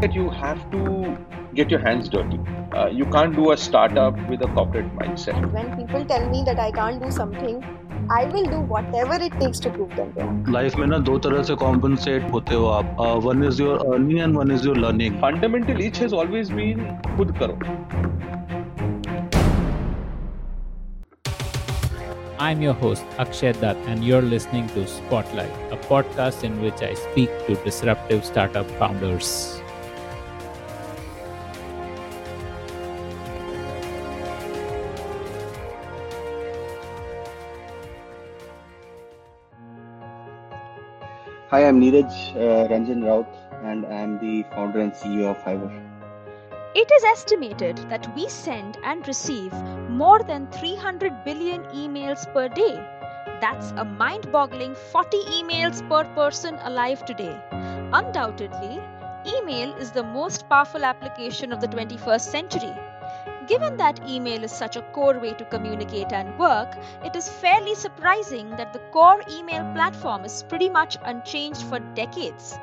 that you have to get your hands dirty. Uh, you can't do a startup with a corporate mindset. When people tell me that I can't do something, I will do whatever it takes to prove them wrong. Life, life में ना दो तरह से compensate होते हो आप one is your earning and one is your learning fundamental each has always been खुद करो I'm your host Akshay Datt and you're listening to Spotlight, a podcast in which I speak to disruptive startup founders. Hi, I'm Niraj uh, Ranjan Rout, and I'm the founder and CEO of Hiver. It is estimated that we send and receive more than 300 billion emails per day. That's a mind boggling 40 emails per person alive today. Undoubtedly, email is the most powerful application of the 21st century. Given that email is such a core way to communicate and work, it is fairly surprising that the core email platform is pretty much unchanged for decades.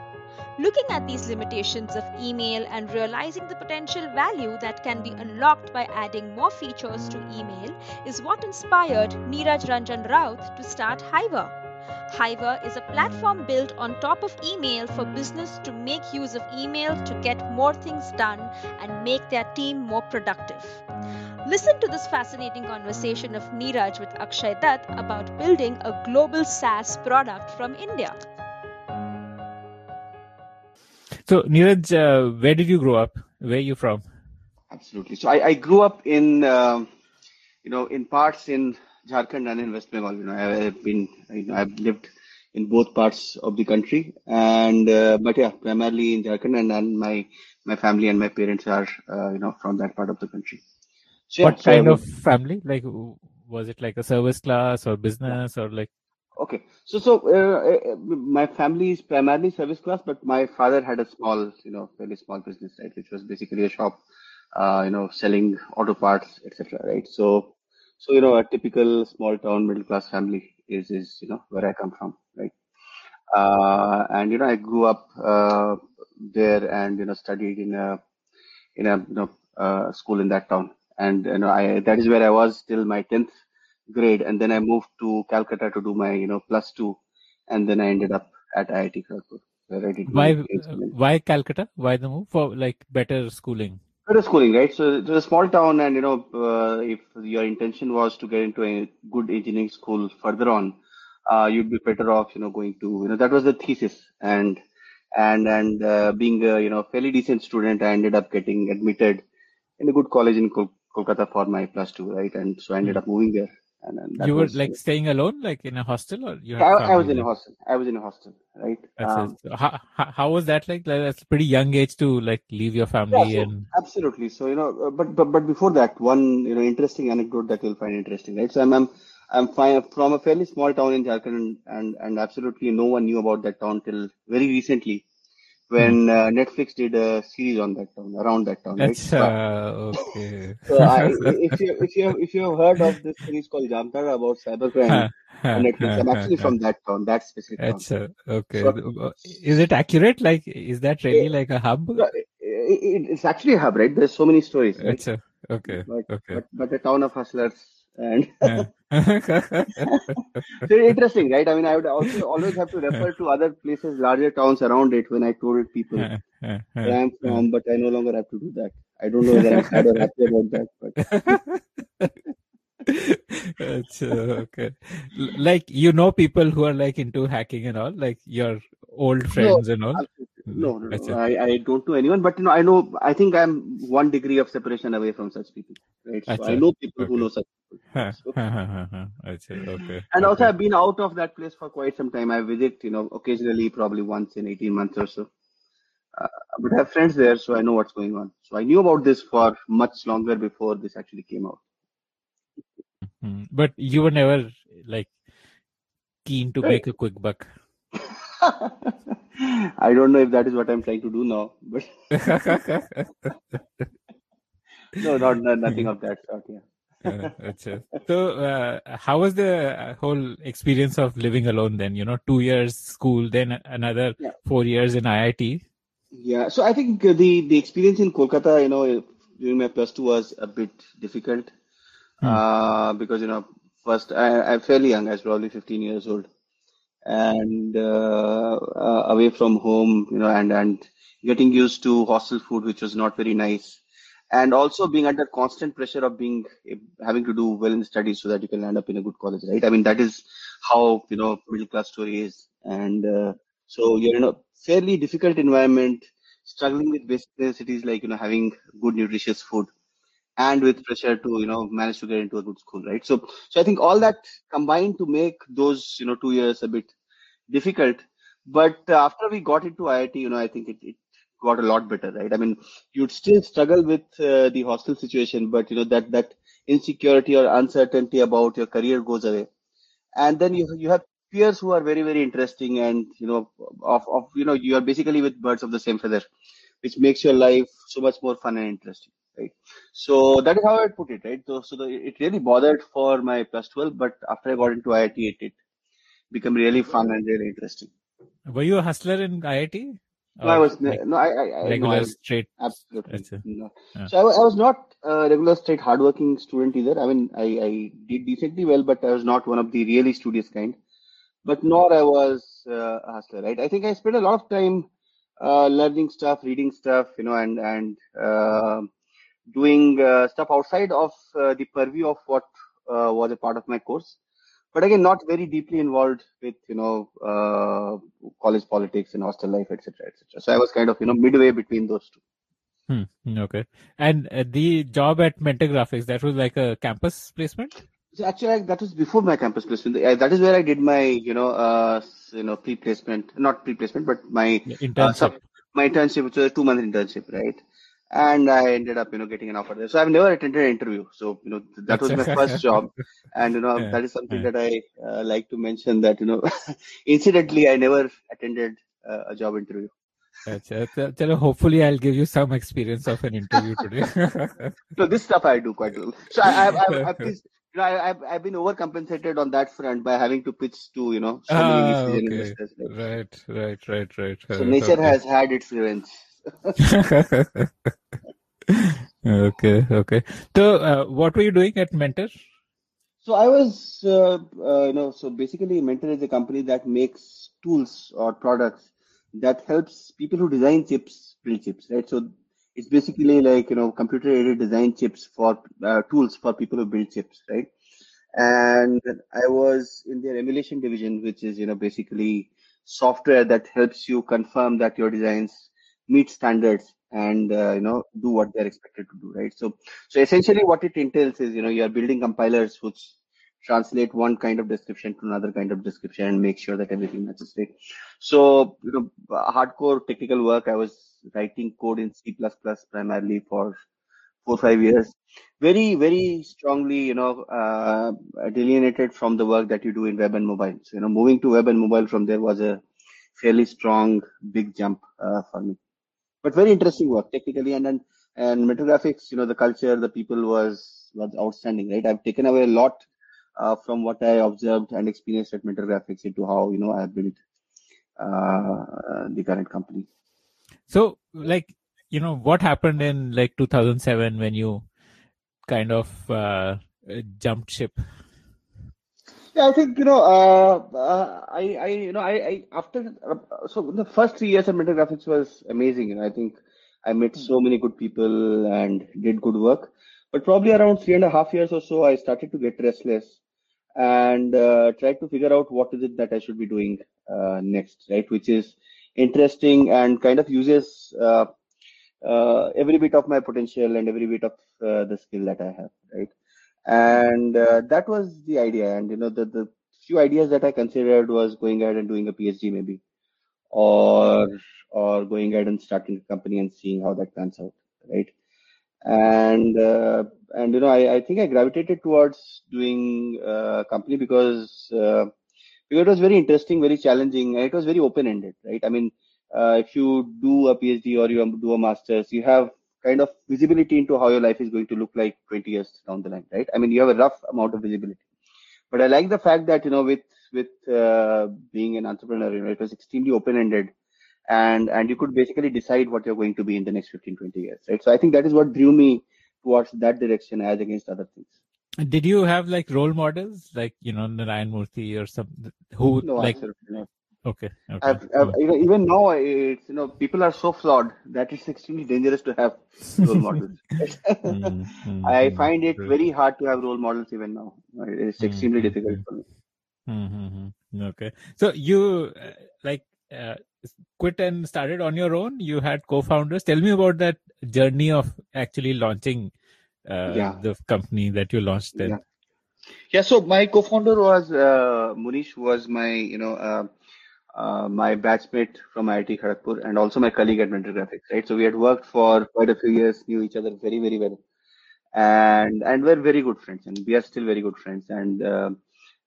Looking at these limitations of email and realizing the potential value that can be unlocked by adding more features to email is what inspired Niraj Ranjan Rout to start Hiver. Hiver is a platform built on top of email for business to make use of email to get more things done and make their team more productive. Listen to this fascinating conversation of Niraj with Akshay Datt about building a global SaaS product from India. So, Niraj, uh, where did you grow up? Where are you from? Absolutely. So I, I grew up in, um you know, in parts in Jharkhand and in West Bengal. You know, I, I've been, you know, I've lived in both parts of the country, and uh, but yeah, primarily in Jharkhand, and then my my family and my parents are, uh, you know, from that part of the country. So, yeah, what so kind of family? Like, was it like a service class or business or like? Okay, so so uh, uh, my family is primarily service class, but my father had a small, you know, fairly small business, right, which was basically a shop, uh, you know, selling auto parts, etc. Right. So, so you know, a typical small town middle class family is is you know where I come from, right. Uh, and you know, I grew up uh, there and you know studied in a in a you know uh, school in that town, and you know I that is where I was till my tenth grade, and then I moved to Calcutta to do my you know plus two, and then I ended up at IIT Kharagpur where I did Why? grades and then- Why Calcutta? Why the move for like better schooling? Better schooling, right? So it was a small town, and you know, uh, if your intention was to get into a good engineering school further on, uh, you'd be better off, you know, going to, you know, that was the thesis, and and and uh, being a you know fairly decent student, I ended up getting admitted in a good college in Kol- Kolkata for my plus two, right? And so I ended up moving there, and, that you were was, like staying alone, like in a hostel, or you I, I was in a hostel. I was in a hostel, right? Um. So how, how was that like? Like, That's a pretty young age to like leave your Yeah, family so and absolutely. So you know, uh, but but but before that, one you know interesting anecdote that you'll find interesting, right? So I'm I'm I'm from a fairly small town in Jharkhand, and and, and absolutely no one knew about that town till very recently, when uh, Netflix did a series on that town, around that town, right? uh, okay. so I, if you if you if you have heard of this series called Jamtara about cybercrime on Netflix, I'm actually from that town, that specific town. That's uh, okay. So- Is it accurate? Like, is that really like a hub? It, it, it's actually a hub, right? There's so many stories, right? Okay. But, Okay. but but a town of hustlers and very interesting, right? I mean, I would also always have to refer to other places, larger towns around it when I told people where I'm from, but I no longer have to do that. I don't know whether I'm sad or happy about that, but okay. L- Like you know people who are like into hacking and all, like your old friends and all. no, no, no. I, I don't know anyone, but you know, I know, I think I'm one degree of separation away from such people, right? So I know people who know such people. Huh, So-. Okay. And also. I've been out of that place for quite some time. I visit, you know, occasionally, probably once in 18 months or so. Uh, but I have friends there, so I know what's going on. So I knew about this for much longer before this actually came out. Hmm. But you were never like keen to Right. make a quick buck. I don't know if that is what I'm trying to do now, but no, not, not nothing of that sort. Yeah. Uh, so, uh, how was the uh, whole experience of living alone then? You know, two years school, then another Yeah. four years in IIT. Yeah, so I think the the experience in Kolkata, you know, during my plus two was a bit difficult Hmm. uh, because you know, first I, I'm fairly young, I was probably 15 years old, and uh, uh, away from home, you know, and and getting used to hostel food, which was not very nice, and also being under constant pressure of being having to do well in studies so that you can land up in a good college, right? I mean, that is how you know middle class story is, and uh, so you're in a fairly difficult environment, struggling with basic necessities like you know having good nutritious food and with pressure to you know manage to get into a good school right? So so i think all that combined to make those you know two years a bit difficult. But after we got into iit you know i think it, it got a lot better right? I mean you'd still struggle with uh, the hostel situation but you know that that insecurity or uncertainty about your career goes away. And then you you have peers who are very very interesting and you know of, of you know you are basically with birds of the same feather which makes your life so much more fun and interesting right? So that is how I put it, right? So, so the, it really bothered for my plus 12, but after I got into IIT, it, it became really fun and really interesting. Were you a hustler in IIT? No, I was like no, I, I, regular no, I, straight. absolutely That's it. no. Yeah. So I, I was not a regular straight hardworking student either. I mean, I, I did decently well, but I was not one of the really studious kind. But nor I was uh, a hustler, right? I think I spent a lot of time uh, learning stuff, reading stuff, you know, and and uh, doing uh, stuff outside of uh, the purview of what uh, was a part of my course but again not very deeply involved with you know uh, college politics and hostel life etc etc so i was kind of you know midway between those two Hmm. Okay. And uh, the job at Mentor Graphics, that was like a campus placement? so actually I, that was before my campus placement I, that is where i did my you know uh, you know pre-placement not pre-placement but my Yeah, Internship. sub, my internship which was a two month internship right and i ended up you know getting an offer there so i've never attended an interview so you know that was my first job and you know Yeah, that is something yeah. that i uh, like to mention that you know incidentally i never attended uh, a job interview ch- chalo, hopefully, I'll give you some experience of an interview today. so this stuff i do quite well so i i've, I've, I've you know, I, I've, I've been overcompensated on that front by having to pitch to you know so ah, and okay. investors right? Right, right, right, right. so Uh, nature okay. has had its revenge okay, okay. So, uh, what were you doing at Mentor? So I was, uh, uh, you know, so basically Mentor is a company that makes tools or products that helps people who design chips build chips, right? So it's basically like, you know, computer aided design chips for uh, tools for people who build chips, right? And I was in their emulation division, which is, you know, basically software that helps you confirm that your designs meet standards and, uh, you know, do what they're expected to do, right? So so essentially what it entails is, you know, you're building compilers which translate one kind of description to another kind of description and make sure that everything matches, right? So, you know, hardcore technical work, I was writing code in C++ primarily for four, five years. Very, very strongly, you know, uh, delineated from the work that you do in web and mobile. So, you know, moving to web and mobile from there was a fairly strong, big jump uh, for me but very interesting work technically and then and Mentor Graphics, you know, the culture, the people was was outstanding, right? I've taken away a lot uh, from what I observed and experienced at Mentor Graphics into how you know I built uh, the current company. So, like, you know, what happened in like 2007 when you kind of uh, jumped ship? Yeah, I think you know, uh, uh, I, I, you know, I, I after uh, so the first three years at Mentor Graphics was amazing. You know, I think I met so many good people and did good work. But probably around three and a half years or so, I started to get restless and uh, tried to figure out what is it that I should be doing uh, next, right? Which is interesting and kind of uses uh, uh, every bit of my potential and every bit of uh, the skill that I have, right? And uh, that was the idea. And you know, the the few ideas that I considered was going ahead and doing a PhD maybe, or or going ahead and starting a company and seeing how that pans out, right? And uh, and you know, I, I think I gravitated towards doing uh, a company because uh, because it was very interesting, very challenging, and it was very open ended, right? I mean, uh, if you do a PhD or you do a master's, you have kind of visibility into how your life is going to look like 20 years down the line, right? I mean, you have a rough amount of visibility. But I like the fact that you know, with with uh, being an entrepreneur, you know, it was extremely open ended, and and you could basically decide what you're going to be in the next 15 20 years right so i think that is what drew me towards that direction as against other things Did you have like role models, like you know Narayan Murthy or some who no like? Okay, okay. I've, I've, you know, even now it's you know people are so flawed. That it's extremely dangerous to have role models. Mm, mm, i mm, find it very hard to have role models even now. It's extremely mm, difficult for me. Mm, mm, mm. Okay, so you uh, like uh, quit and started on your own. You had co-founders. Tell me about that journey of actually launching uh, yeah. the company that you launched then. yeah. Yeah, so my co-founder was uh, Munish, was my, you know, uh, my batchmate from IIT Kharagpur and also my colleague at Mentor Graphics, right? So we had worked for quite a few years, knew each other very, very well, and and we're very good friends, and we are still very good friends, and uh,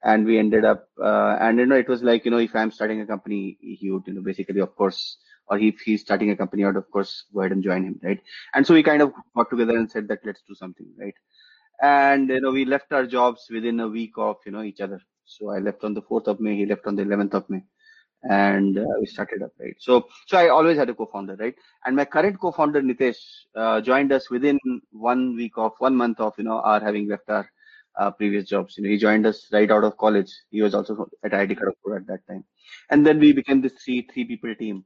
and we ended up, uh, and you know, it was like, you know, if I'm starting a company, he would, you know, basically, of course, or if he's starting a company out, of course, go ahead and join him, right? And so we kind of got together and said that let's do something, right? and you know we left our jobs within a week of you know each other so i left on the 4th of may he left on the 11th of may and uh, we started up right? So so i always had a co-founder right? And my current co-founder nitesh uh, joined us within one week of one month of you know our having left our uh, previous jobs. You know he joined us right out of college. He was also at IIT Kharagpur at that time. And then we became this three three people team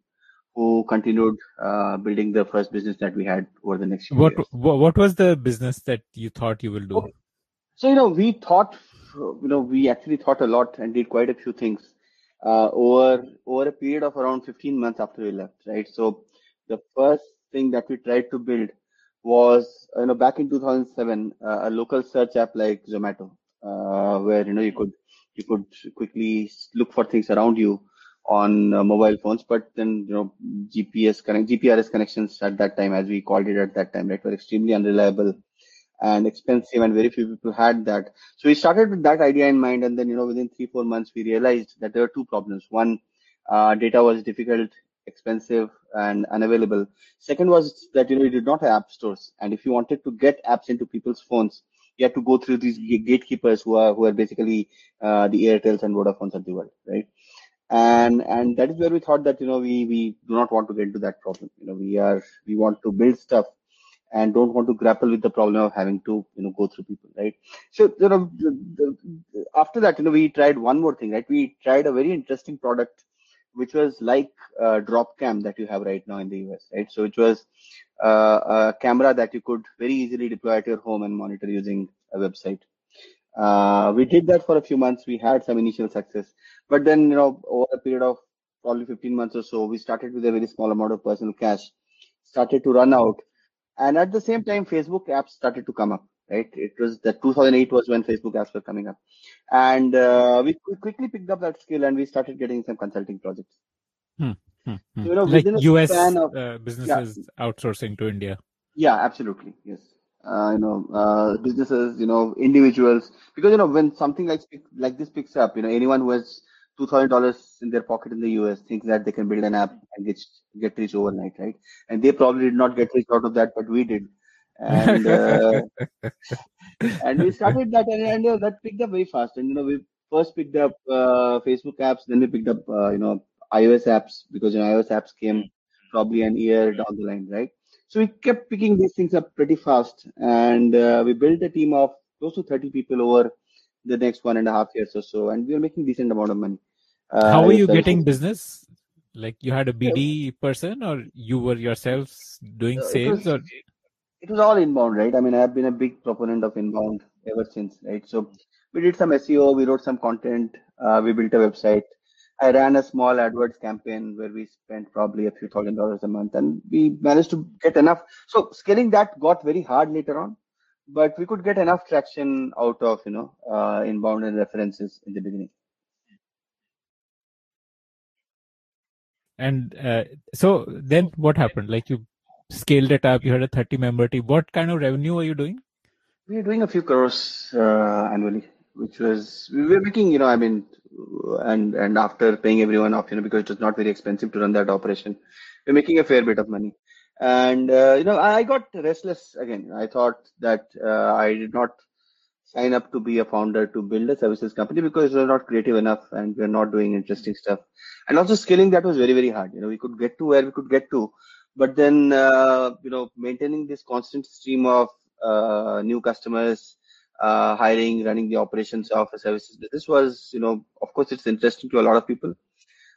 who continued uh, building the first business that we had over the next few What years. what was the business that you thought you will do? Okay. So, you know, we thought, you know, we actually thought a lot and did quite a few things uh, over over a period of around 15 months after we left, right? So, the first thing that we tried to build was, you know, back in 2007, uh, a local search app like Zomato, uh, where you know you could you could quickly look for things around you on uh, mobile phones, but then you know GPS connect GPRS connections at that time, as we called it at that time, right, were extremely unreliable and expensive and very few people had that. So we started with that idea in mind and then you know within three four months we realized that there were two problems. One uh, data was difficult expensive and unavailable. Second was that you know we did not have app stores and if you wanted to get apps into people's phones you had to go through these gatekeepers who are who are basically uh, the airtels and vodafones of the world right? And and that is where we thought that you know we we do not want to get into that problem. You know we are we want to build stuff and don't want to grapple with the problem of having to you know go through people right? So you know after that you know we tried one more thing right? We tried a very interesting product which was like uh, dropcam that you have right now in the us right? So it was uh, a camera that you could very easily deploy at your home and monitor using a website. Uh, we did that for a few months. We had some initial success. But then you know over a period of probably 15 months or so we started with a very small amount of personal cash started to run out and at the same time facebook apps started to come up right? It was the 2008 was when facebook apps were coming up. And uh, we qu- quickly picked up that skill and we started getting some consulting projects. Hmm, hmm, hmm. So, you know, like US of- uh, businesses outsourcing to India. yeah absolutely. Yes. Uh, you know uh, businesses you know individuals. Because you know when something like like this picks up you know anyone who has two thousand dollars in their pocket in the US think that they can build an app and get get rich overnight, right? And they probably did not get rich out of that, but we did. And uh, and we started that, and, and know, that picked up very fast. And you know, we first picked up uh, Facebook apps, then we picked up uh, you know iOS apps because you know iOS apps came probably an year down the line, right? So we kept picking these things up pretty fast, and uh, we built a team of close to 30 people over the next one and a half years or so, and we were making decent amount of money. Uh, How were you getting business? Like you had a BD person, or you were yourselves doing Uh, it sales, was- or it was all inbound, right? I mean, I've been a big proponent of inbound ever since, right? So we did some SEO, we wrote some content, uh, we built a website. I ran a small AdWords campaign where we spent probably a few thousand dollars a month, and we managed to get enough. So scaling that got very hard later on, but we could get enough traction out of you know uh, inbound and references in the beginning. And uh, so then what happened? Like you scaled it up, you had a thirty-member team. What kind of revenue were you doing? We were doing a few crores uh, annually, which was we were making, you know, I mean, and and after paying everyone off, you know, because it was not very expensive to run that operation, we're making a fair bit of money. And uh, you know, I got restless again. I thought that uh, I did not sign up to be a founder to build a services company because we're not creative enough and we're not doing interesting stuff. And also scaling that was very, very hard. You know, we could get to where we could get to, but then, uh, you know, maintaining this constant stream of uh, new customers, uh, hiring, running the operations of a services business was, you know, of course, it's interesting to a lot of people,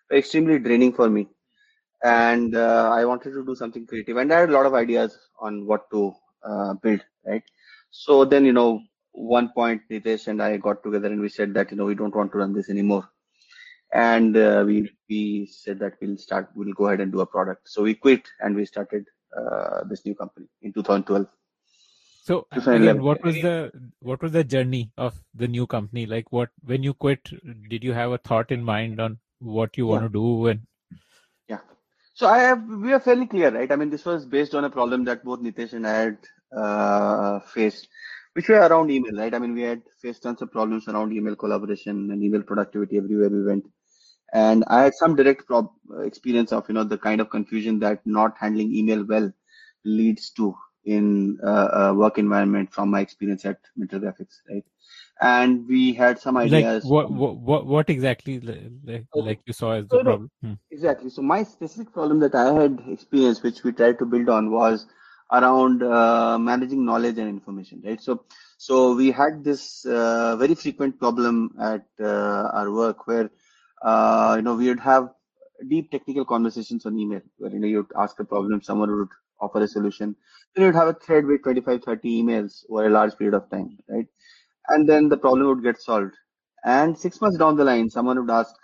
but extremely draining for me. And uh, I wanted to do something creative, and I had a lot of ideas on what to uh, build, right? So then, you know, one point Nitesh and I got together and we said that you know we don't want to run this anymore, and uh, we we said that we'll start we'll go ahead and do a product. So we quit and we started uh, this new company in 2012. So again, what was the what was the journey of the new company? Like what when you quit, did you have a thought in mind on what you want Yeah. to do and Yeah. So I have we are fairly clear, right? I mean, this was based on a problem that both Nitesh and I had uh, faced, which were around email, right? I mean, we had faced tons of problems around email collaboration and email productivity everywhere we went. And I had some direct prob- experience of, you know, the kind of confusion that not handling email well leads to in uh, a work environment from my experience at Mentor Graphics, right? And we had some like ideas. what what what, what exactly like, Okay. like you saw as So, the no, problem? Hmm. Exactly. So my specific problem that I had experienced, which we tried to build on, was around uh, managing knowledge and information, right? So, so we had this uh, very frequent problem at uh, our work where, uh, you know, we would have deep technical conversations on email, where you know you'd ask a problem, someone would offer a solution, then you'd have a thread with 25, 30 emails over a large period of time, right? And then the problem would get solved. And six months down the line, someone would ask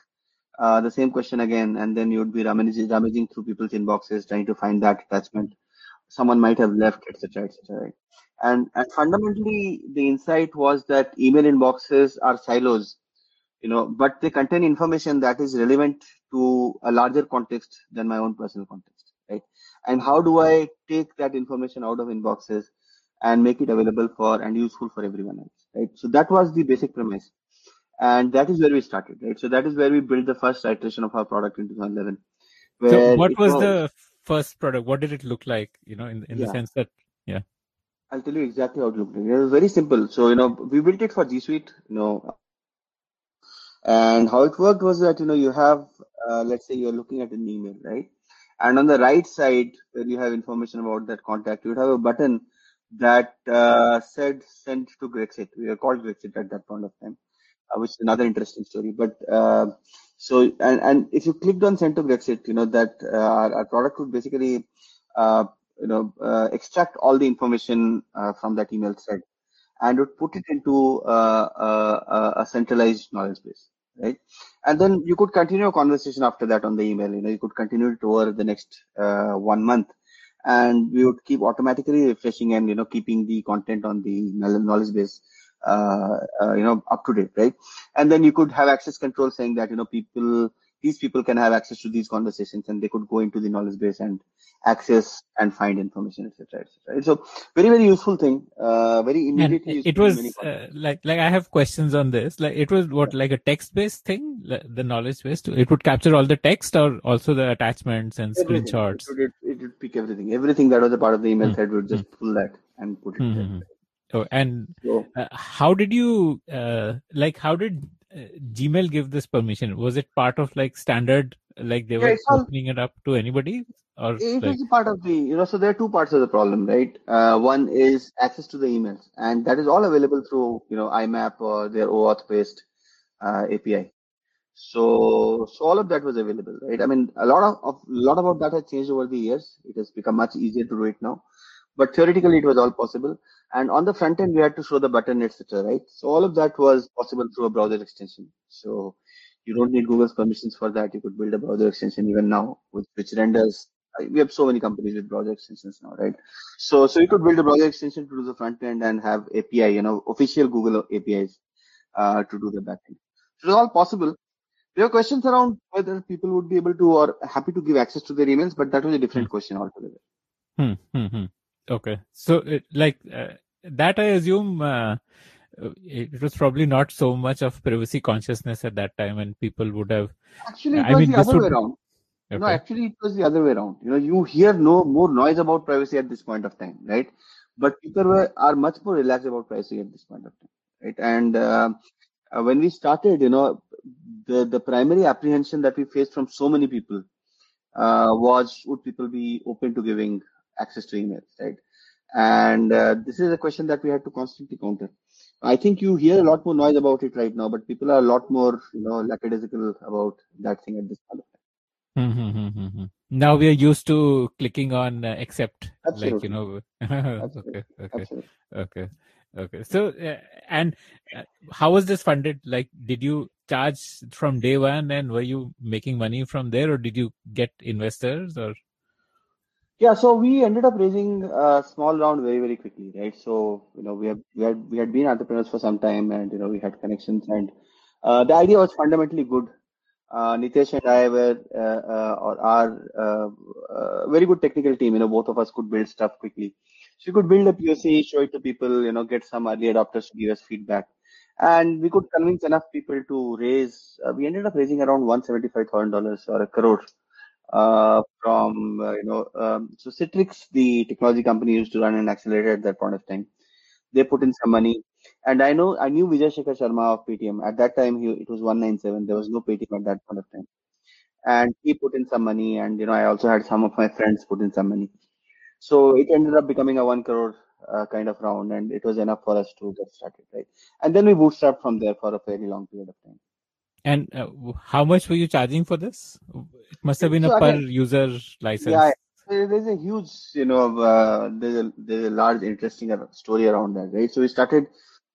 uh, the same question again, and then you would be rummaging, rummaging through people's inboxes, trying to find that attachment. Someone might have left, etc., etc. Right? And and fundamentally, the insight was that email inboxes are silos, you know, but they contain information that is relevant to a larger context than my own personal context, right? And how do I take that information out of inboxes and make it available for and useful for everyone else, right? So that was the basic premise and that is where we started right so that is where we built the first iteration of our product in 2011 So what it was the first product? What did it look like? You know, in in the sense that yeah. i'll tell you exactly how it looked like it was very simple so you know we built it for g suite you know and how it worked was that you know you have uh, let's say you're looking at an email right and on the right side where you have information about that contact you would have a button that uh, said send to grexit we were called grexit at that point of time uh, which is another interesting story. But uh, so and and if you clicked on to Grexit, you know that uh, our, our product would basically uh, you know uh, extract all the information uh, from that email thread and would put it into uh, a, a centralized knowledge base, right? And then you could continue a conversation after that on the email. You know, you could continue it over the next uh, one month, and we would keep automatically refreshing and you know keeping the content on the knowledge base you know up to date right and then you could have access control saying that you know people these people can have access to these conversations and they could go into the knowledge base and access and find information etc etc so very very useful thing uh, very immediately it was uh, like like I have questions on this. Like it was what like a text based thing, the knowledge based. It would capture all the text or also the attachments and everything it screenshots. would, it, it would pick everything everything that was a part of the email Hmm. thread would just pull that and put it Hmm, there hmm, hmm. Oh, and so uh, how did you uh, like? How did uh, Gmail give this permission? Was it part of like standard? Like they yeah were it's all opening it up to anybody, or It like is part of the, you know, so there are two parts of the problem, right? Uh, one is access to the emails, and that is all available through, you know, IMAP or their OAuth based uh, API. So, so all of that was available, right? I mean, a lot of, of a lot about that has changed over the years. It has become much easier to do it now, but theoretically it was all possible. And on the front end, we had to show the button, etc., right? So all of that was possible through a browser extension. So you don't need Google's permissions for that. You could build a browser extension even now, with which renders. We have so many companies with browser extensions now, right? So, so you could build a browser extension to do the front end and have API, you know, official Google APIs uh, to do the back end. So it's all possible. There are questions around whether people would be able to or happy to give access to their emails, but that was a different question altogether. Hmm, hmm, hmm. Okay, so it, like uh, that, I assume uh, it, it was probably not so much of privacy consciousness at that time, and people would have. Actually, it I was mean, the other would way around. No, Okay. actually, it was the other way around. You know, you hear no more noise about privacy at this point of time, right? But people were are much more relaxed about privacy at this point of time, right? And uh, uh, when we started, you know, the the primary apprehension that we faced from so many people uh, was would people be open to giving access to emails, right? And uh, this is a question that we had to constantly counter. I think you hear a lot more noise about it right now, but people are a lot more, you know, lackadaisical about that thing at this point time. Mm-hmm. Now we are used to clicking on uh, accept, Absolutely. like you know. Okay, okay, Absolutely. okay, okay. So, uh, and uh, how was this funded? Like, did you charge from day one, and were you making money from there, or did you get investors, or? Yeah, so we ended up raising a small round very, very quickly, right? So, you know, we have we had we had been entrepreneurs for some time, and you know, we had connections, and uh, the idea was fundamentally good. Uh, Nitesh and I were uh, uh, or are uh, uh, very good technical team. You know, both of us could build stuff quickly. So we could build a POC, show it to people, you know, get some early adopters to give us feedback, and we could convince enough people to raise. We ended up raising around one seventy five thousand dollars or a crore uh, from uh, you know um, so Citrix, the technology company used to run an accelerator at that point of time. They put in some money, and I know I knew Vijay Shekhar Sharma of Paytm at that time. He it was one nine seven. There was no Paytm at that point of time, and he put in some money, and you know I also had some of my friends put in some money. So it ended up becoming a one crore uh, kind of round, and it was enough for us to get started, right? And then we bootstrapped from there for a fairly long period of time. And uh, how much were you charging for this? It must have been So a per user license. Yeah, there's a huge, you know, uh, there's a there's a large interesting story around that, right? So we started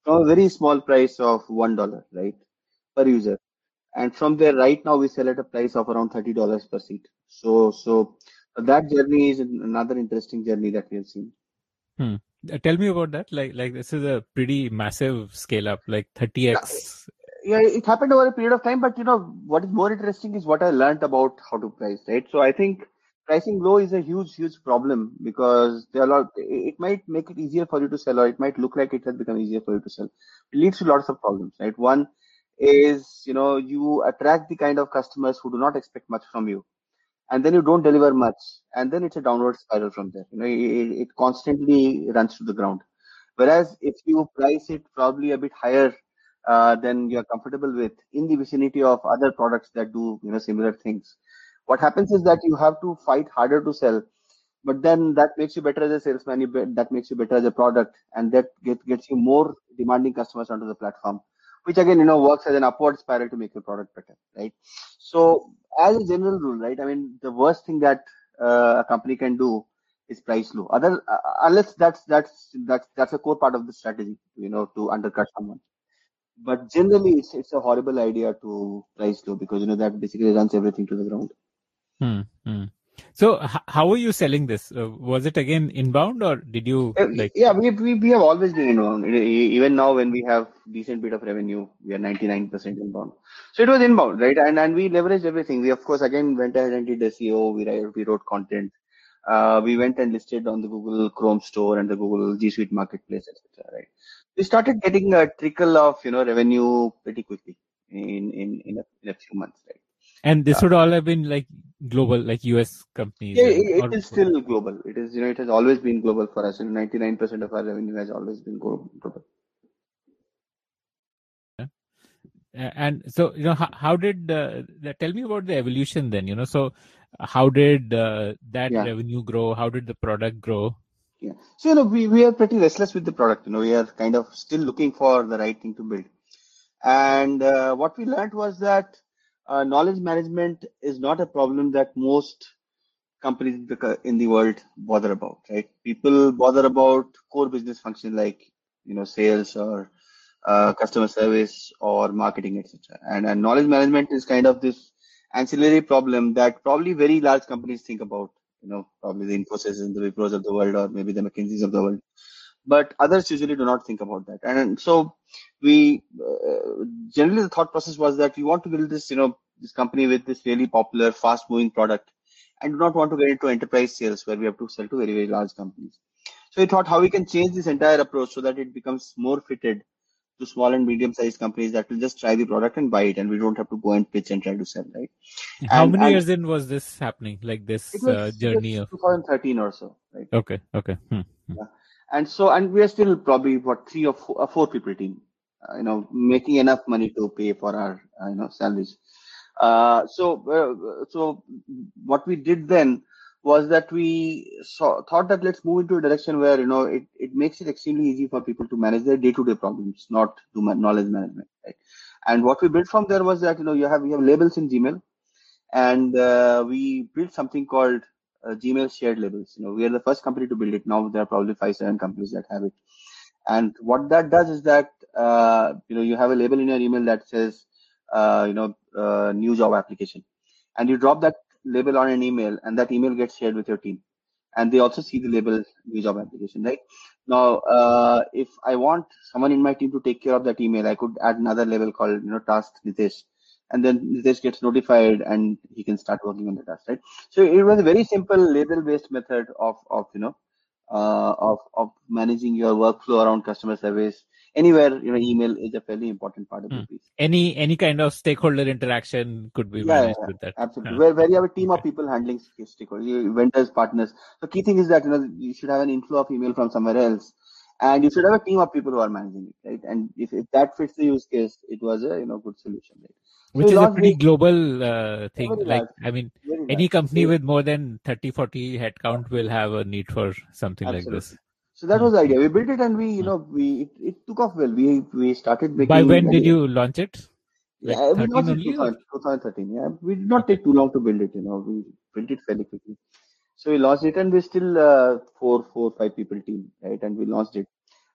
from a very small price of one dollar, right, per user, and from there, right now we sell at a price of around thirty dollars per seat. So so that journey is another interesting journey that we have seen. Hmm. Uh, Tell me about that. Like, like this is a pretty massive scale up, like 30x. Yeah, it happened over a period of time, but you know what is more interesting is what I learned about how to price, right? So I think pricing low is a huge, huge problem because there are a lot. It might make it easier for you to sell, or it might look like it has become easier for you to sell. It leads to lots of problems, right? One is you know you attract the kind of customers who do not expect much from you, and then you don't deliver much, and then it's a downward spiral from there. You know, it, it constantly runs to the ground. Whereas if you price it probably a bit higher uh, than you're comfortable with in the vicinity of other products that do you know similar things. What happens is that you have to fight harder to sell but then that makes you better as a salesman that makes you better as a product and that get, gets you more demanding customers onto the platform which again you know works as an upward spiral to make your product better right? So as a general rule right i mean the worst thing that uh, a company can do is price low. Other uh, unless that's that's that's that's a core part of the strategy you know to undercut someone but generally, it's it's a horrible idea to price low because you know that basically runs everything to the ground. Hmm. Hmm. So, h- how are you selling this? Uh, was it again inbound, or did you Uh, like? Yeah, we, we we have always been inbound. Even now, when we have decent bit of revenue, we are 99% inbound. So it was inbound, right? And and we leveraged everything. We of course again went ahead and did SEO. We we wrote content. Uh, we went and listed on the Google Chrome Store and the Google G Suite Marketplace, etc. Right? We started getting a trickle of you know revenue pretty quickly in in in a, in a few months, right? And this would all have been like global, like US companies. Yeah, it, it is still global. It is, you know, it has always been global for us. And 99% of our revenue has always been global. Uh, and so you know how, how did uh, tell me about the evolution then you know so how did uh, that Yeah. revenue grow how did the product grow Yeah. So, you know, we, we are pretty restless with the product. You know, we are kind of still looking for the right thing to build. And uh, what we learned was that uh, knowledge management is not a problem that most companies in the, in the world bother about, right? People bother about core business function like, you know, sales or uh, customer service or marketing, etc. And, and knowledge management is kind of this ancillary problem that probably very large companies think about, you know, probably the Infosys and the Wipros of the world or maybe the McKinseys of the world. But others usually do not think about that. And so we uh, generally the thought process was that we want to build this, you know, this company with this really popular, fast moving product and do not want to get into enterprise sales where we have to sell to very, very large companies. So we thought how we can change this entire approach so that it becomes more fitted to small and medium sized companies that will just try the product and buy it and we don't have to go and pitch and try to sell, right? how And- many and- years in was this happening like this was, uh, journey of 2013 or so, right? okay okay hmm. And so, and we are still probably what three or four, four people team uh, you know making enough money to pay for our uh, you know salaries. Uh, so uh, so what we did then was that we saw, thought that let's move into a direction where you know it, it makes it extremely easy for people to manage their day-to-day problems, not do knowledge management, right? And what we built from there was that you know you have you have labels in Gmail, and uh, we built something called uh, Gmail shared labels. You know, we are the first company to build it. Now there are probably five, seven companies that have it. And what that does is that uh, you know you have a label in your email that says uh, you know uh, new job application, and you drop that label on an email, and that email gets shared with your team, and they also see the label new job application. Right now, uh, if I want someone in my team to take care of that email, I could add another label called you know task Nitesh, and then Nitesh gets notified and he can start working on the task. Right. So it was a very simple label-based method of of you know uh, of of managing your workflow around customer service anywhere you know email is a fairly important part of the Hmm. piece Any any kind of stakeholder interaction could be Yeah, managed yeah, with that. absolutely Huh. where, where you have a team of people handling stakeholders you- vendors partners the key thing is that you know you should have an inflow of email from somewhere else and you should have a team of people who are managing it right and if, if that fits the use case it was a you know good solution right Which we is a pretty global uh, thing. Like, large, I mean, very any large. company So- with more than 30, 40 headcount will have a need for something like this. So that Hmm. was the idea. We built it and we, you Hmm. know, we it, it took off well. We we started making. By when did you launch it? Like yeah, we launched it 2000, 2013. Yeah, we did not take too long to build it. You know, we built it fairly quickly. So we launched it, and we're still uh, four, four, five people team, right? And we launched it,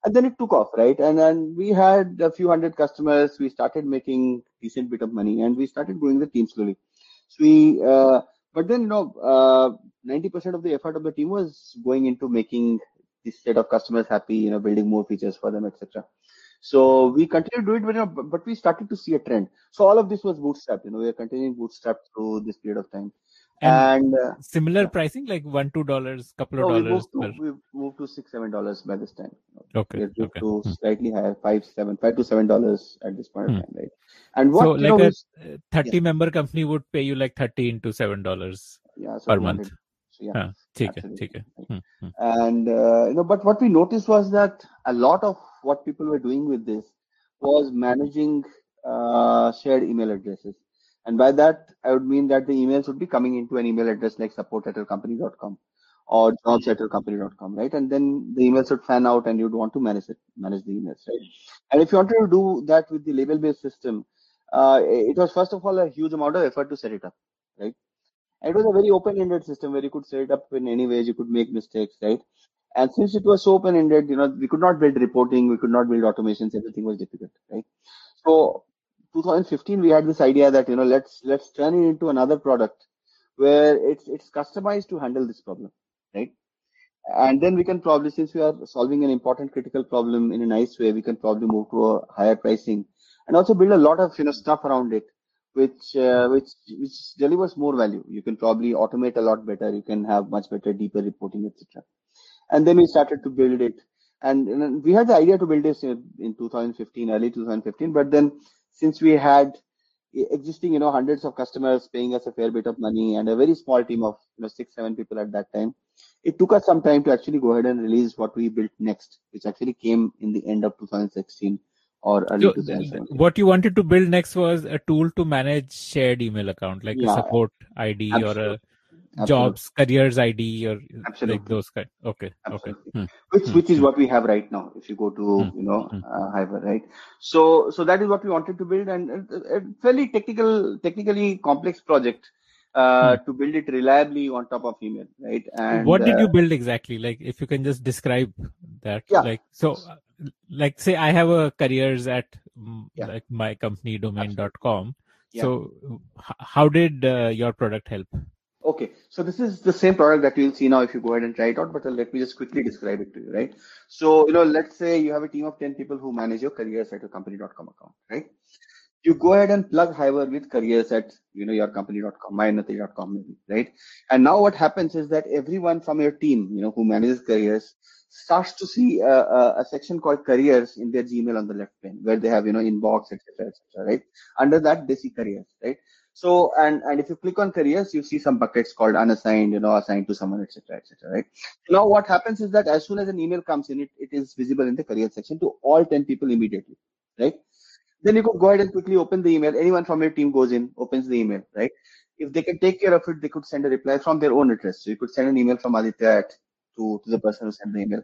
and then it took off, right? And then we had a few hundred customers. We started making decent bit of money, and we started growing the team slowly. So we, uh, but then you know, uh, ninety percent of the effort of the team was going into making set of customers happy, you know, building more features for them, etc. So we continued to do it, but, you know, but we started to see a trend. So all of this was bootstrapped. You know, we are continuing bootstrap through this period of time. And And, uh, similar yeah. pricing, like one, two dollars, couple of no, we dollars moved to per. we moved to six seven dollars by this time. Okay. We moved Okay. to Hmm. slightly higher, five seven, five to seven dollars at this point Hmm. of time, right? And what So, you know, like a uh, 30 member company would pay you like 30 into $7 yeah, so per month. So yeah, ah, take it, take it. Hmm, hmm. And uh, you know, but what we noticed was that a lot of what people were doing with this was managing uh, shared email addresses. And by that, I would mean that the emails would be coming into an email address like support at your company.com or hmm. jobs at your company.com, right? And then the emails would fan out and you'd want to manage it, manage the emails, right? And if you wanted to do that with the label based system, uh, it was first of all a huge amount of effort to set it up, right? It was a very open-ended system where you could set it up in any ways, you could make mistakes, right? And since it was so open-ended, you know, we could not build reporting, we could not build automations, everything was difficult, right? So 2015, we had this idea that, you know, let's let's turn it into another product where it's it's customized to handle this problem, right? And then we can probably, since we are solving an important critical problem in a nice way, we can probably move to a higher pricing and also build a lot of you know stuff around it which uh, which which delivers more value. You can probably automate a lot better. You can have much better, deeper reporting, etc. And then we started to build it, and, and we had the idea to build this in, in 2015, early 2015. But then since we had existing, you know, hundreds of customers paying us a fair bit of money and a very small team of you know six, seven people at that time, it took us some time to actually go ahead and release what we built next, which actually came in the end of 2016 or early So, 2017. what you wanted to build next was a tool to manage shared email account, like a support ID or Absolutely. a Absolutely. jobs careers ID or like those kind. Okay. Okay. Hmm. which Hmm, which is hmm. what we have right now if you go to Hmm, you know hmm. uh, Hiver, right so so that is what we wanted to build and a fairly technical technically complex project uh, to build it reliably on top of email right and Hmm. what did uh, you build exactly? Like, if you can just describe that. Yeah. Like, so, like, say I have a careers at mm, Yeah. like my company domain.com. Yeah. So, how did uh, your product help? Okay, so this is the same product that you'll see now if you go ahead and try it out, but uh, let me just quickly describe it to you, right? So, you know, let's say you have a team of 10 people who manage your careers at your company.com account, right? You go ahead and plug Hiver with careers at, you know, your company.com, maybe, right? And now what happens is that everyone from your team, you know, who manages careers starts to see a, a, a section called careers in their Gmail on the left pane where they have, you know, inbox, etc., etc., right? Under that, they see careers, right? So, and, and if you click on careers, you see some buckets called unassigned, you know, assigned to someone, etc., etc., right? Now, what happens is that as soon as an email comes in, it, it is visible in the career section to all 10 people immediately, right? Then you could go ahead and quickly open the email. Anyone from your team goes in, opens the email, right? If they can take care of it, they could send a reply from their own address. So you could send an email from Aditya at, to, to the person who sent the email.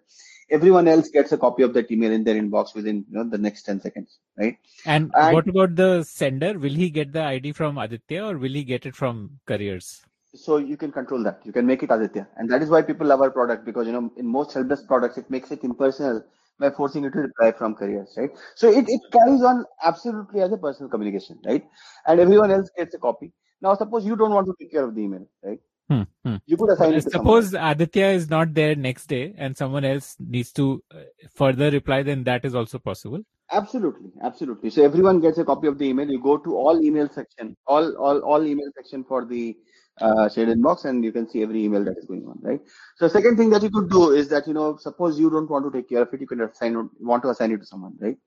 Everyone else gets a copy of that email in their inbox within you know, the next 10 seconds, right? And, And- what about the sender? Will he get the ID from Aditya or will he get it from careers? So you can control that. You can make it Aditya. And that is why people love our product because, you know, in most helpdesk products, it makes it impersonal by forcing you to reply from careers, right? So it, it carries on absolutely as a personal communication, right? And everyone else gets a copy. Now, suppose you don't want to take care of the email, right? Hmm, hmm. You could assign it to someone. Suppose Aditya is not there next day and someone else needs to uh, further reply, then that is also possible. Absolutely, absolutely. So everyone gets a copy of the email. You go to all email section, all all all email section for the uh, shared inbox, and you can see every email that is going on, right? So second thing that you could do is that you know, suppose you don't want to take care of it, you can assign want to assign it to someone, right?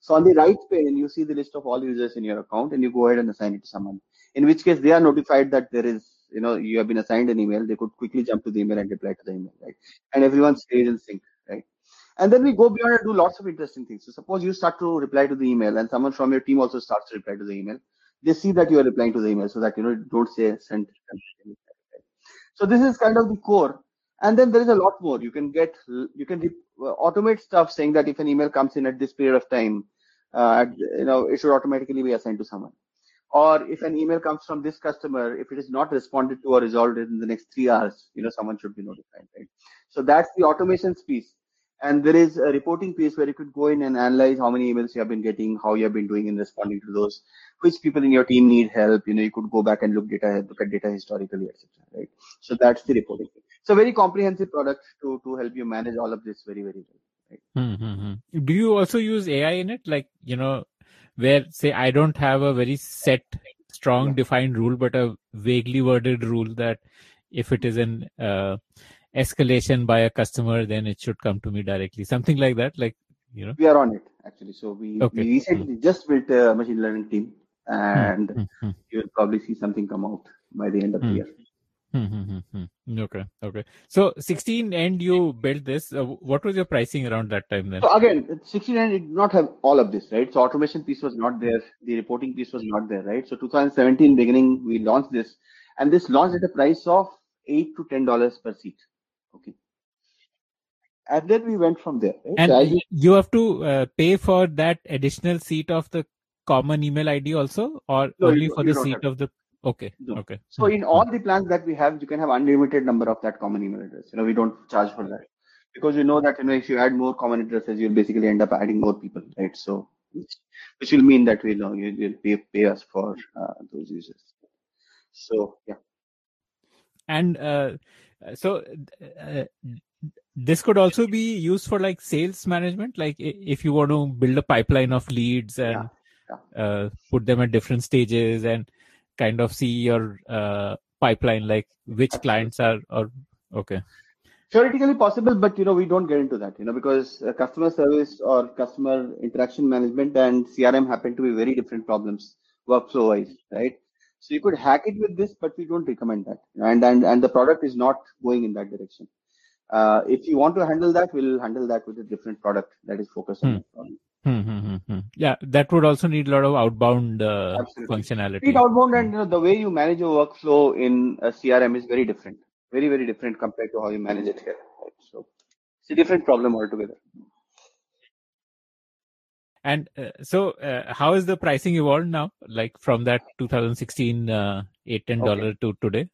So on the right pane, you see the list of all users in your account, and you go ahead and assign it to someone. In which case, they are notified that there is, you know, you have been assigned an email. They could quickly jump to the email and reply to the email, right? And everyone stays in sync, right? And then we go beyond and do lots of interesting things. So suppose you start to reply to the email and someone from your team also starts to reply to the email. They see that you are replying to the email so that, you know, don't say send. So this is kind of the core. And then there is a lot more. You can get, you can automate stuff saying that if an email comes in at this period of time, uh, you know, it should automatically be assigned to someone. Or if an email comes from this customer, if it is not responded to or resolved in the next three hours, you know, someone should be notified, right? So that's the automations piece. And there is a reporting piece where you could go in and analyze how many emails you have been getting, how you have been doing in responding to those, which people in your team need help. You know, you could go back and look data, look at data historically, etc. Right. So that's the reporting. So very comprehensive product to to help you manage all of this very very well. Right? Mm-hmm. Do you also use AI in it? Like, you know, where say I don't have a very set, strong, Yeah. defined rule, but a vaguely worded rule that if it is an uh, escalation by a customer, then it should come to me directly. Something like that. Like, you know. We are on it actually. So we, Okay. we recently just built a machine learning team, and Hmm, hmm, you will probably see something come out by the end of the Hmm. year. hmm, hmm, hmm, hmm. Okay. Okay. So 16 end you built this. Uh, what was your pricing around that time then? So again, 69 did not have all of this, right? So automation piece was not there. The reporting piece was not there, right? So 2017 beginning, we launched this and this launched at a price of eight to $10 per seat. Okay. And then we went from there, right? And So as you- you have to uh, pay for that additional seat of the common email ID also, or No, only for you the seat of the? Okay, No. okay. so in all the plans that we have, you can have unlimited number of that common email address. You know, we don't charge for that because you know that, you know, if you add more common addresses, you'll basically end up adding more people, right? So, which, which will mean that we'll, uh, you- you'll pay, pay us for uh, those users. So, yeah. And uh, so uh, this could also be used for like sales management, like if you want to build a pipeline of leads and uh, put them at different stages and kind of see your uh, pipeline, like which clients are or okay. theoretically possible, but you know we don't get into that, you know, because uh, customer service or customer interaction management and CRM happen to be very different problems workflow wise, right? So you could hack it with this, but we don't recommend that, and and and the product is not going in that direction. Uh, if you want to handle that, we'll handle that with a different product that is focused on Hmm. Hmm, hmm, hmm, hmm. Yeah, that would also need a lot of outbound uh, functionality. It outbound and you know, the way you manage your workflow in a CRM is very different, very very different compared to how you manage it here. Right? So it's a different problem altogether. And uh, so, uh, how is the pricing evolved now? Like from that 2016 uh, eight ten dollar to today?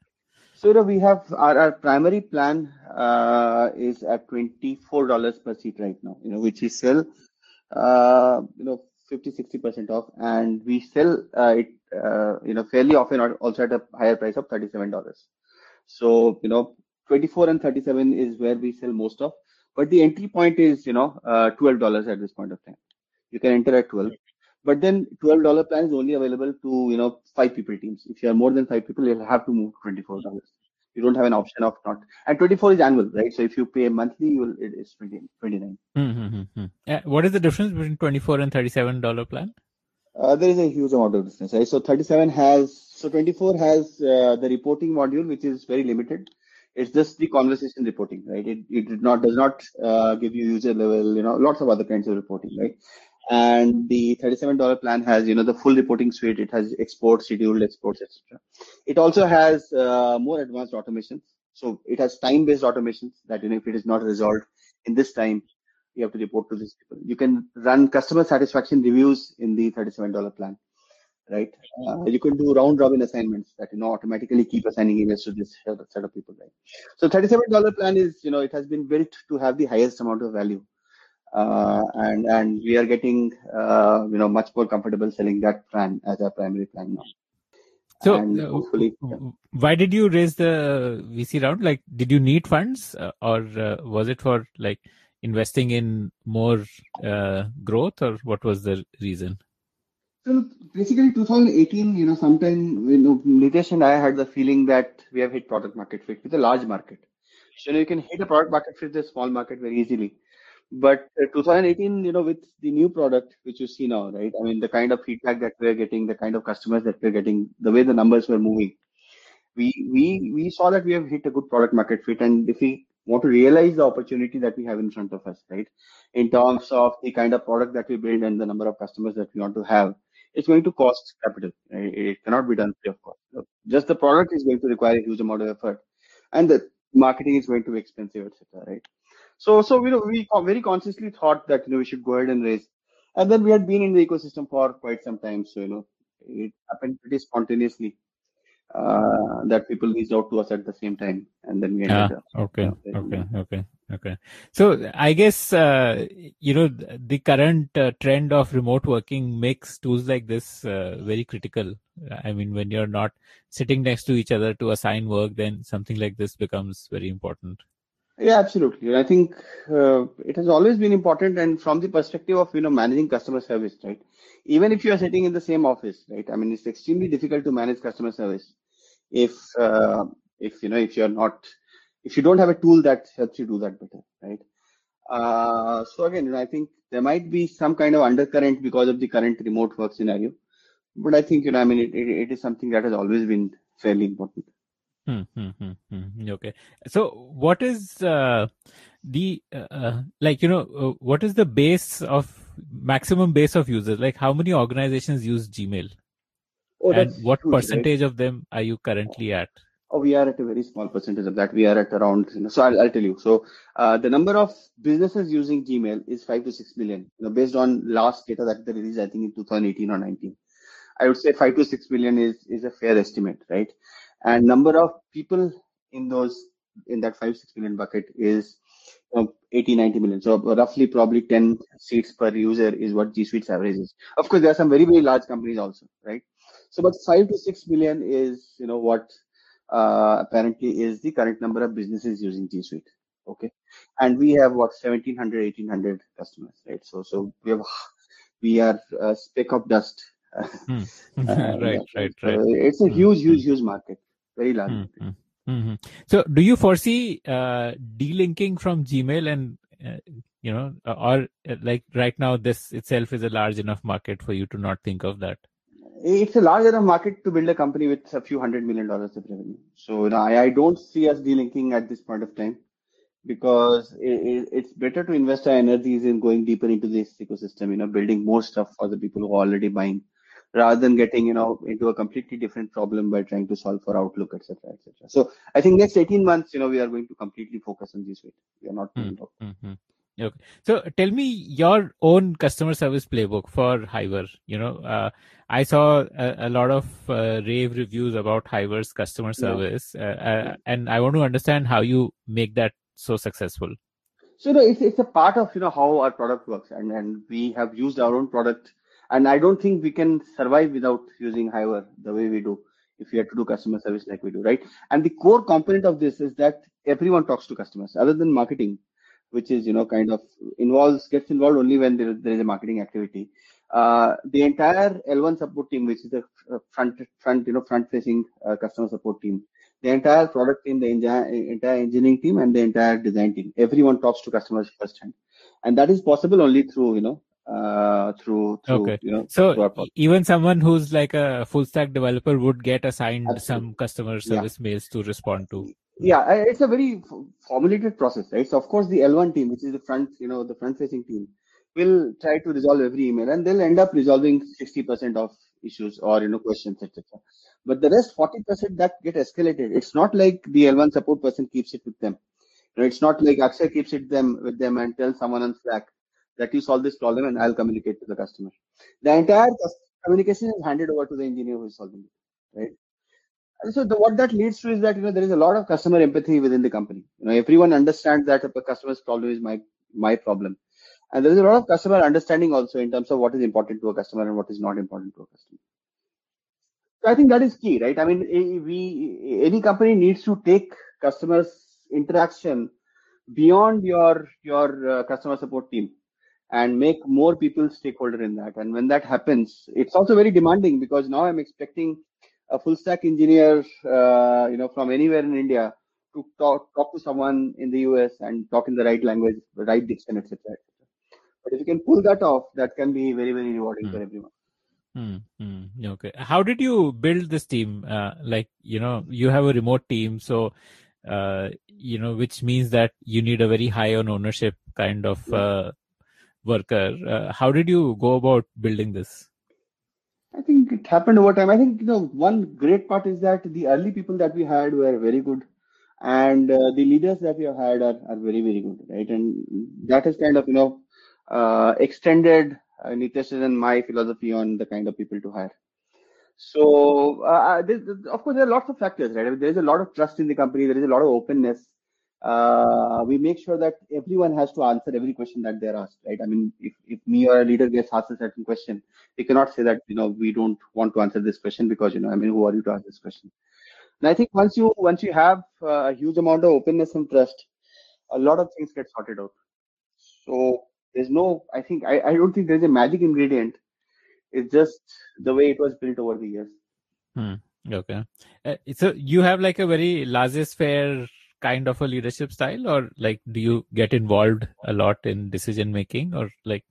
So we have our, our primary plan uh, is at twenty four dollars per seat right now. You know, which we sell, uh, you know, 50 60 percent off, and we sell uh, it, uh, you know, fairly often also at a higher price of thirty seven dollars. So you know, twenty four and thirty seven is where we sell most of, but the entry point is you know uh, twelve dollars at this point of time. You can enter at twelve. But then twelve dollar plan is only available to you know five people teams. If you are more than five people, you'll have to move to twenty four dollars. You don't have an option of not. And twenty four is annual, right? So if you pay monthly, you will it is 20, 29. Hmm, hmm, hmm, hmm. Uh, what is the difference between 24 and 37 dollar plan? Uh, there is a huge amount of difference right? So 37 has, so 24 has uh, the reporting module, which is very limited. It's just the conversation reporting, right? It, it did not, does not uh, give you user level, you know, lots of other kinds of reporting, right? And the $37 plan has you know the full reporting suite. It has export scheduled exports etc it also has uh, more advanced automations. So it has time based automations that you know if it is not resolved in this time you have to report to these people. You can run customer satisfaction reviews in the $37 plan right? Uh, you can do round robin assignments that you know automatically keep assigning emails to this set of people right? So $37 plan is you know it has been built to have the highest amount of value and and we are getting uh, you know much more comfortable selling that plan as our primary plan now. So, uh, yeah. why did you raise the VC round? Like, did you need funds, uh, or uh, was it for like investing in more uh, growth, or what was the reason? So basically, 2018, you know, sometime you know, Nitesh and I had the feeling that we have hit product market fit with a large market. So you, know, you can hit a product market fit with a small market very easily but uh, 2018 you know with the new product which you see now right? I mean the kind of feedback that we're getting the kind of customers that we're getting the way the numbers were moving we we we saw that we have hit a good product market fit. And if we want to realize the opportunity that we have in front of us right? In terms of the kind of product that we build and the number of customers that we want to have it's going to cost capital. Right? it cannot be done free of cost. So just the product is going to require a huge amount of effort. And the marketing is going to be expensive etc right so, so you know, we very consciously thought that you know we should go ahead and raise, and then we had been in the ecosystem for quite some time. So you know, it happened pretty spontaneously uh, that people reached out to us at the same time, and then we ended ah, okay, okay, okay, okay. So I guess uh, you know the current uh, trend of remote working makes tools like this uh, very critical. I mean, when you're not sitting next to each other to assign work, then something like this becomes very important. Yeah, absolutely. I think uh, it has always been important, and from the perspective of you know managing customer service, right? Even if you are sitting in the same office, right? I mean, it's extremely difficult to manage customer service if uh, if you know if you're not if you don't have a tool that helps you do that better, right? Uh, so again, you know, I think there might be some kind of undercurrent because of the current remote work scenario, but I think you know, I mean, it, it, it is something that has always been fairly important. Hmm, hmm, hmm, hmm. Okay. So, what is uh, the uh, uh, like? You know, uh, what is the base of maximum base of users? Like, how many organizations use Gmail? Oh, and what huge, percentage right? of them are you currently at? Oh, we are at a very small percentage of that. We are at around. You know, so I'll, I'll tell you. So uh, the number of businesses using Gmail is five to six million. You know, based on last data that they released, I think in 2018 or 19. I would say five to six million is is a fair estimate, right? And number of people in those in that 5 6 million bucket is you know, 80 90 million. So roughly probably 10 seats per user is what g suite's average is of course there are some very very large companies also right? So but 5 to 6 million is you know what uh, apparently is the current number of businesses using g suite okay? And we have what 1700 1800 customers right? So so we have we are a speck of dust. Hmm. uh, right right right. So it's a huge huge huge market very large. Mm-hmm. Mm-hmm. So, do you foresee uh, delinking from Gmail and uh, you know, or uh, like right now, this itself is a large enough market for you to not think of that? It's a large enough market to build a company with a few hundred million dollars of revenue. So, you know, I, I don't see us delinking at this point of time because it, it's better to invest our energies in going deeper into this ecosystem, you know, building more stuff for the people who are already buying rather than getting you know into a completely different problem by trying to solve for outlook etc etc so i think next 18 months you know we are going to completely focus on this way we are not mm-hmm. mm-hmm. okay so tell me your own customer service playbook for hiver you know uh, i saw a, a lot of uh, rave reviews about hiver's customer service yeah. Uh, uh, yeah. and i want to understand how you make that so successful so you know, it's, it's a part of you know how our product works and and we have used our own product and I don't think we can survive without using Hiver the way we do if we have to do customer service like we do, right? And the core component of this is that everyone talks to customers other than marketing, which is, you know, kind of involves, gets involved only when there, there is a marketing activity. Uh, the entire L1 support team, which is the front, front, you know, front facing uh, customer support team, the entire product team, the entire engineering team and the entire design team, everyone talks to customers firsthand. And that is possible only through, you know, uh, through, through okay. you know so even someone who's like a full stack developer would get assigned Absolutely. some customer service yeah. mails to respond to yeah it's a very formulated process right so of course the l1 team which is the front you know the front facing team will try to resolve every email and they'll end up resolving 60% of issues or you know questions etc but the rest 40% that get escalated it's not like the l1 support person keeps it with them you know, it's not like akshay keeps it them with them and tells someone on slack that you solve this problem and i'll communicate to the customer. The entire communication is handed over to the engineer who is solving it right? So the, what that leads to is that you know there is a lot of customer empathy within the company. You know everyone understands that a customer's problem is my my problem. And there is a lot of customer understanding also in terms of what is important to a customer and what is not important to a customer. So I think that is key, right? I mean, we any company needs to take customers interaction beyond your your uh, customer support team and make more people stakeholder in that. And when that happens, it's also very demanding because now I'm expecting a full stack engineer, uh, you know, from anywhere in India to talk, talk to someone in the US and talk in the right language, the right diction, etc. But if you can pull that off, that can be very, very rewarding mm. for everyone. Mm, okay. How did you build this team? Uh, like, you know, you have a remote team. So, uh, you know, which means that you need a very high on ownership kind of uh, worker. Uh, how did you go about building this? I think it happened over time. I think, you know, one great part is that the early people that we had were very good and uh, the leaders that we have had are, are very, very good, right? And that is kind of, you know, uh, extended uh, Nitesh and my philosophy on the kind of people to hire. So, uh, uh of course, there are lots of factors, right? I mean, there is a lot of trust in the company. There is a lot of openness. Uh, we make sure that everyone has to answer every question that they're asked, right? I mean, if, if me or a leader gets asked a certain question, we cannot say that, you know, we don't want to answer this question because, you know, I mean, who are you to ask this question? And I think once you, once you have uh, a huge amount of openness and trust, a lot of things get sorted out. So there's no, I think, I, I don't think there's a magic ingredient. It's just the way it was built over the years. Hmm. Okay. Uh, so you have like a very laissez-faire kind of a leadership style, or like do you get involved a lot in decision making, or like?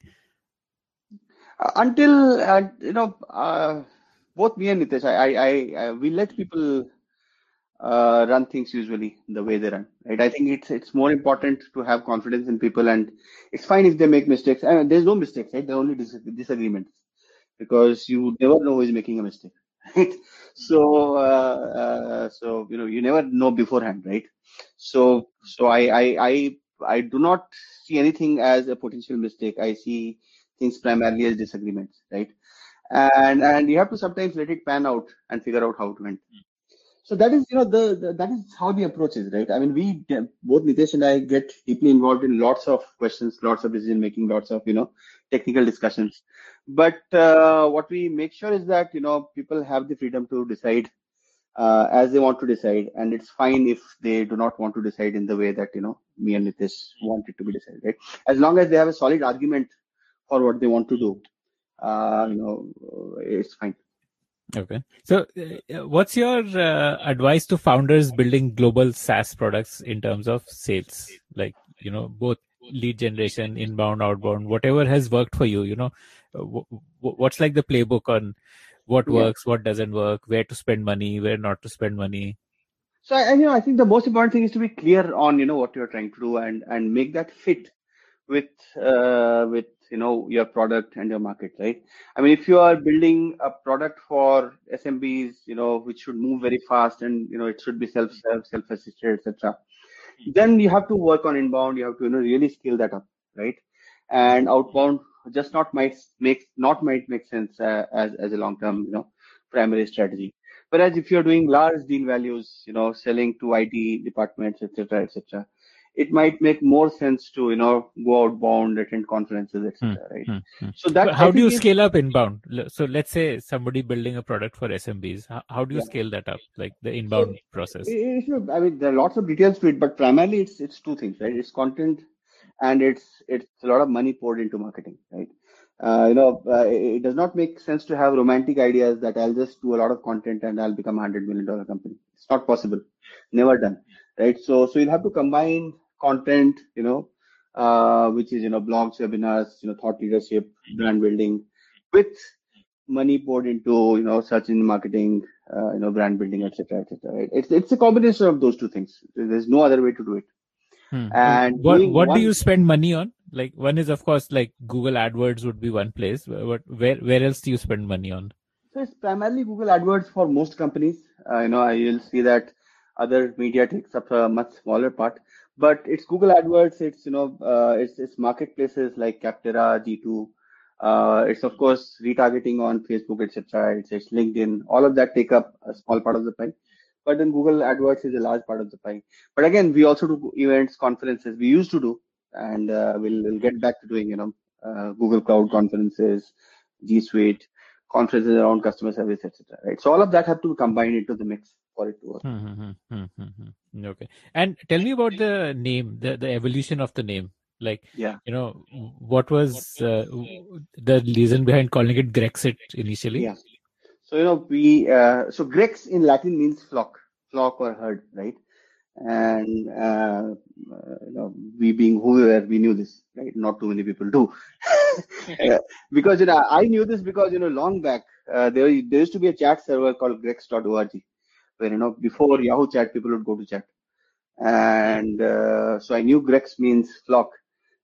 Until uh, you know, uh, both me and Nitesh, I, I, I, we let people uh, run things usually the way they run right? I think it's it's more important to have confidence in people and it's fine if they make mistakes. And there's no mistakes right? There are only dis- disagreements because you never know who is making a mistake right? So uh, uh, so you know you never know beforehand right? So so I, I i i do not see anything as a potential mistake. I see things primarily as disagreements right? And and you have to sometimes let it pan out and figure out how to end so that is, you know, the, the, that is how the approach is, right? I mean, we both Nitesh and I get deeply involved in lots of questions, lots of decision making, lots of you know technical discussions. But uh, what we make sure is that you know people have the freedom to decide uh, as they want to decide, and it's fine if they do not want to decide in the way that you know me and Nitesh want it to be decided, right? As long as they have a solid argument for what they want to do, uh, you know, it's fine. Okay. So, uh, what's your uh, advice to founders building global SaaS products in terms of sales? Like, you know, both lead generation, inbound, outbound, whatever has worked for you, you know, w- what's like the playbook on what yeah. works, what doesn't work, where to spend money, where not to spend money? So, I, you know, I think the most important thing is to be clear on, you know, what you're trying to do and, and make that fit with, uh, with you know your product and your market right? I mean if you are building a product for smbs you know which should move very fast and you know it should be self serve self assisted etc then you have to work on inbound. You have to you know really scale that up right? And outbound just not might make not might make sense uh, as as a long term you know primary strategy. Whereas if you're doing large deal values you know selling to it departments etc etc it might make more sense to you know go outbound attend conferences etc hmm, right hmm, hmm. so that how do you scale up inbound so let's say somebody building a product for smbs how, how do you yeah. scale that up like the inbound so, process i mean there are lots of details to it but primarily it's it's two things right it's content and it's it's a lot of money poured into marketing right uh, you know, uh, it does not make sense to have romantic ideas that I'll just do a lot of content and I'll become a hundred million dollar company. It's not possible. Never done. Right. So, so you'll have to combine content, you know, uh, which is, you know, blogs, webinars, you know, thought leadership, brand building with money poured into, you know, search engine marketing, uh, you know, brand building, etc., etc. Right? It's, it's a combination of those two things. There's no other way to do it. Hmm. And what, what one, do you spend money on Like one is of course like Google AdWords would be one place. But where where else do you spend money on? So it's primarily Google AdWords for most companies. Uh, you know, you'll see that other media takes up a much smaller part, but it's Google AdWords. It's you know, uh, it's it's marketplaces like Capterra, G2. Uh, it's of course retargeting on Facebook, etc. It's, it's LinkedIn. All of that take up a small part of the pie but then Google AdWords is a large part of the pie. But again, we also do events, conferences. We used to do, and uh, we'll, we'll get back to doing, you know, uh, Google Cloud conferences, G Suite, conferences around customer service, etc. Right. So all of that have to be combined into the mix for it to work. Mm-hmm, mm-hmm, mm-hmm. Okay. And tell me about the name, the the evolution of the name. Like, yeah, you know, what was uh, the reason behind calling it Grexit initially? Yeah. So you know we uh, so Grex in Latin means flock, flock or herd, right? And uh, you know we being who we were, we knew this, right? Not too many people do, because you know I knew this because you know long back uh, there there used to be a chat server called Grex.org, you know before Yahoo Chat people would go to chat, and uh, so I knew Grex means flock,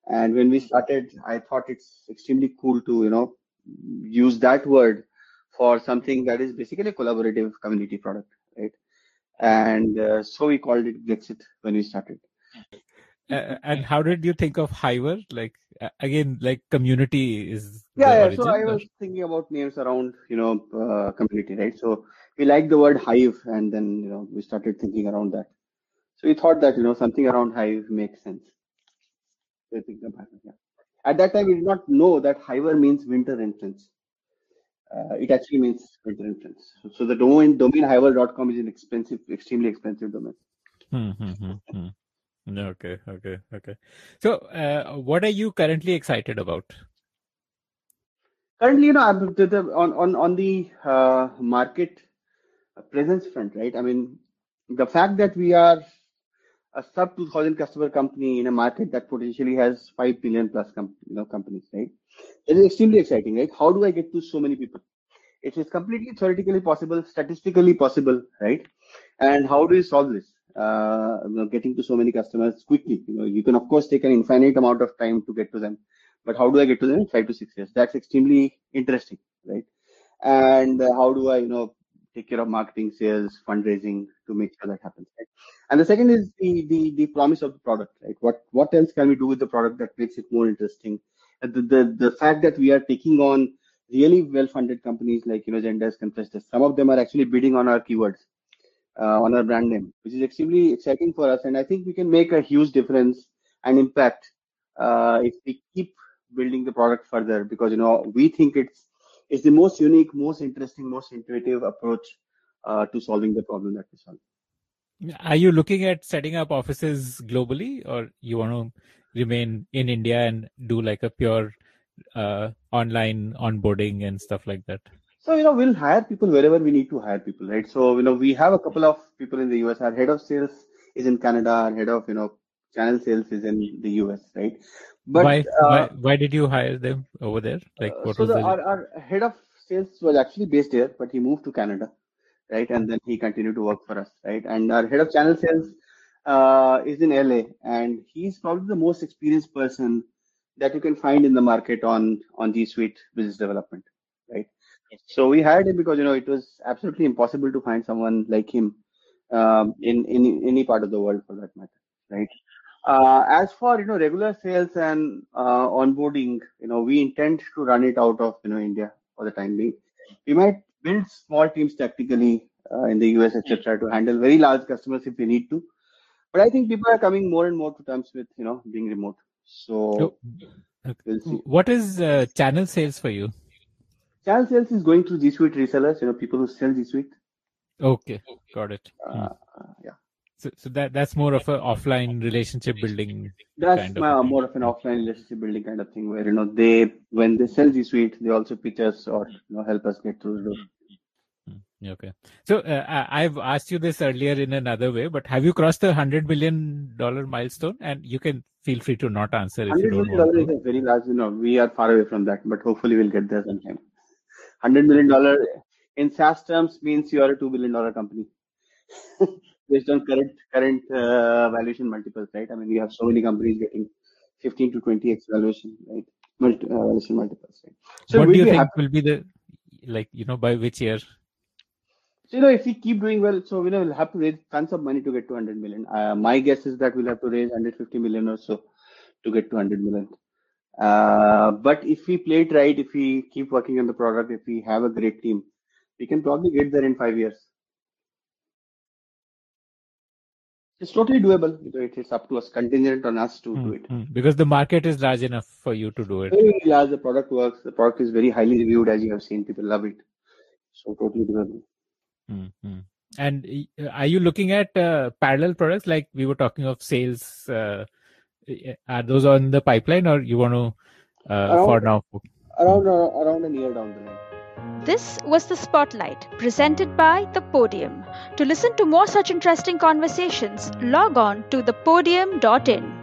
and when we started, I thought it's extremely cool to you know use that word for something that is basically a collaborative community product, right? And uh, so we called it Grexit when we started. Uh, and how did you think of Hiver? Like again, like community is yeah. yeah. so I was thinking about names around you know uh, community, right? So we like the word Hive, and then you know we started thinking around that. So we thought that you know something around Hive makes sense. So yeah. At that time, we did not know that Hiver means winter entrance uh, it actually means winter entrance. So, so the domain domainhiver.com is an expensive, extremely expensive domain. Hmm, hmm, hmm, okay, okay, okay. So, uh, what are you currently excited about? Currently, you know, on on on the uh, market presence front, right? I mean, the fact that we are a sub 2000 customer company in a market that potentially has 5 billion plus com- you know companies right it is extremely exciting right how do i get to so many people it is completely theoretically possible statistically possible right and how do you solve this uh, getting to so many customers quickly you know you can of course take an infinite amount of time to get to them but how do i get to them in 5 to 6 years that's extremely interesting right and uh, how do i you know take care of marketing, sales, fundraising to make sure that happens. Right? And the second is the, the the promise of the product, right? What what else can we do with the product that makes it more interesting? The the, the fact that we are taking on really well-funded companies like you know Zendesk and Freshdesk, some of them are actually bidding on our keywords, on our brand name, which is extremely exciting for us. And I think we can make a huge difference and impact uh, if we keep building the product further because you know we think it's is the most unique, most interesting, most intuitive approach uh, to solving the problem that we solve. Are you looking at setting up offices globally, or you want to remain in India and do like a pure uh, online onboarding and stuff like that? So you know we'll hire people wherever we need to hire people, right? So you know we have a couple of people in the US. Our head of sales is in Canada. Our head of you know channel sales is in the US, right? But why, uh, why, why did you hire them over there? Like what so was the... our, our head of sales was actually based here, but he moved to Canada, right? And then he continued to work for us, right? And our head of channel sales uh, is in LA, and he's probably the most experienced person that you can find in the market on on G Suite business development, right? So we hired him because you know it was absolutely impossible to find someone like him um, in, in any part of the world for that matter, right? Uh, as for you know regular sales and uh, onboarding, you know we intend to run it out of you know India for the time being. We might build small teams tactically uh, in the US, etc., to handle very large customers if we need to. But I think people are coming more and more to terms with you know being remote. So we'll what is uh, channel sales for you? Channel sales is going through G Suite resellers. You know people who sell G Suite. Okay, got it. Uh, yeah. So, so that that's more of an offline relationship building. That's kind of uh, more of an offline relationship building kind of thing, where you know they when they sell G Suite, they also pitch us or you know help us get through the door. Hmm, okay. So uh, I've asked you this earlier in another way, but have you crossed the hundred million dollar milestone? And you can feel free to not answer if you don't want to. is a very large. You know, we are far away from that, but hopefully we'll get there sometime. Hundred million dollar in SaaS terms means you are a two billion dollar company. based on current current uh, valuation multiples, right? I mean, we have so many companies getting 15 to 20x valuation, right? Multi, uh, valuation multiples. Right? So what do you think happy. will be the like you know by which year? So you know if we keep doing well, so you know we'll have to raise tons of money to get to 100 million. Uh, my guess is that we'll have to raise 150 million or so to get to 100 million. Uh, but if we play it right, if we keep working on the product, if we have a great team, we can probably get there in five years. It's totally doable. It's up to us, contingent on us to mm-hmm. do it. Hmm. Because the market is large enough for you to do it. Very large. The product works. The product is very highly reviewed, as you have seen. People love it. So totally doable. Mm-hmm. And are you looking at uh, parallel products like we were talking of sales? Uh, are those on the pipeline, or you want to uh, around, for now? Around uh, around a year down the line. This was the Spotlight presented by The Podium. To listen to more such interesting conversations, log on to thepodium.in.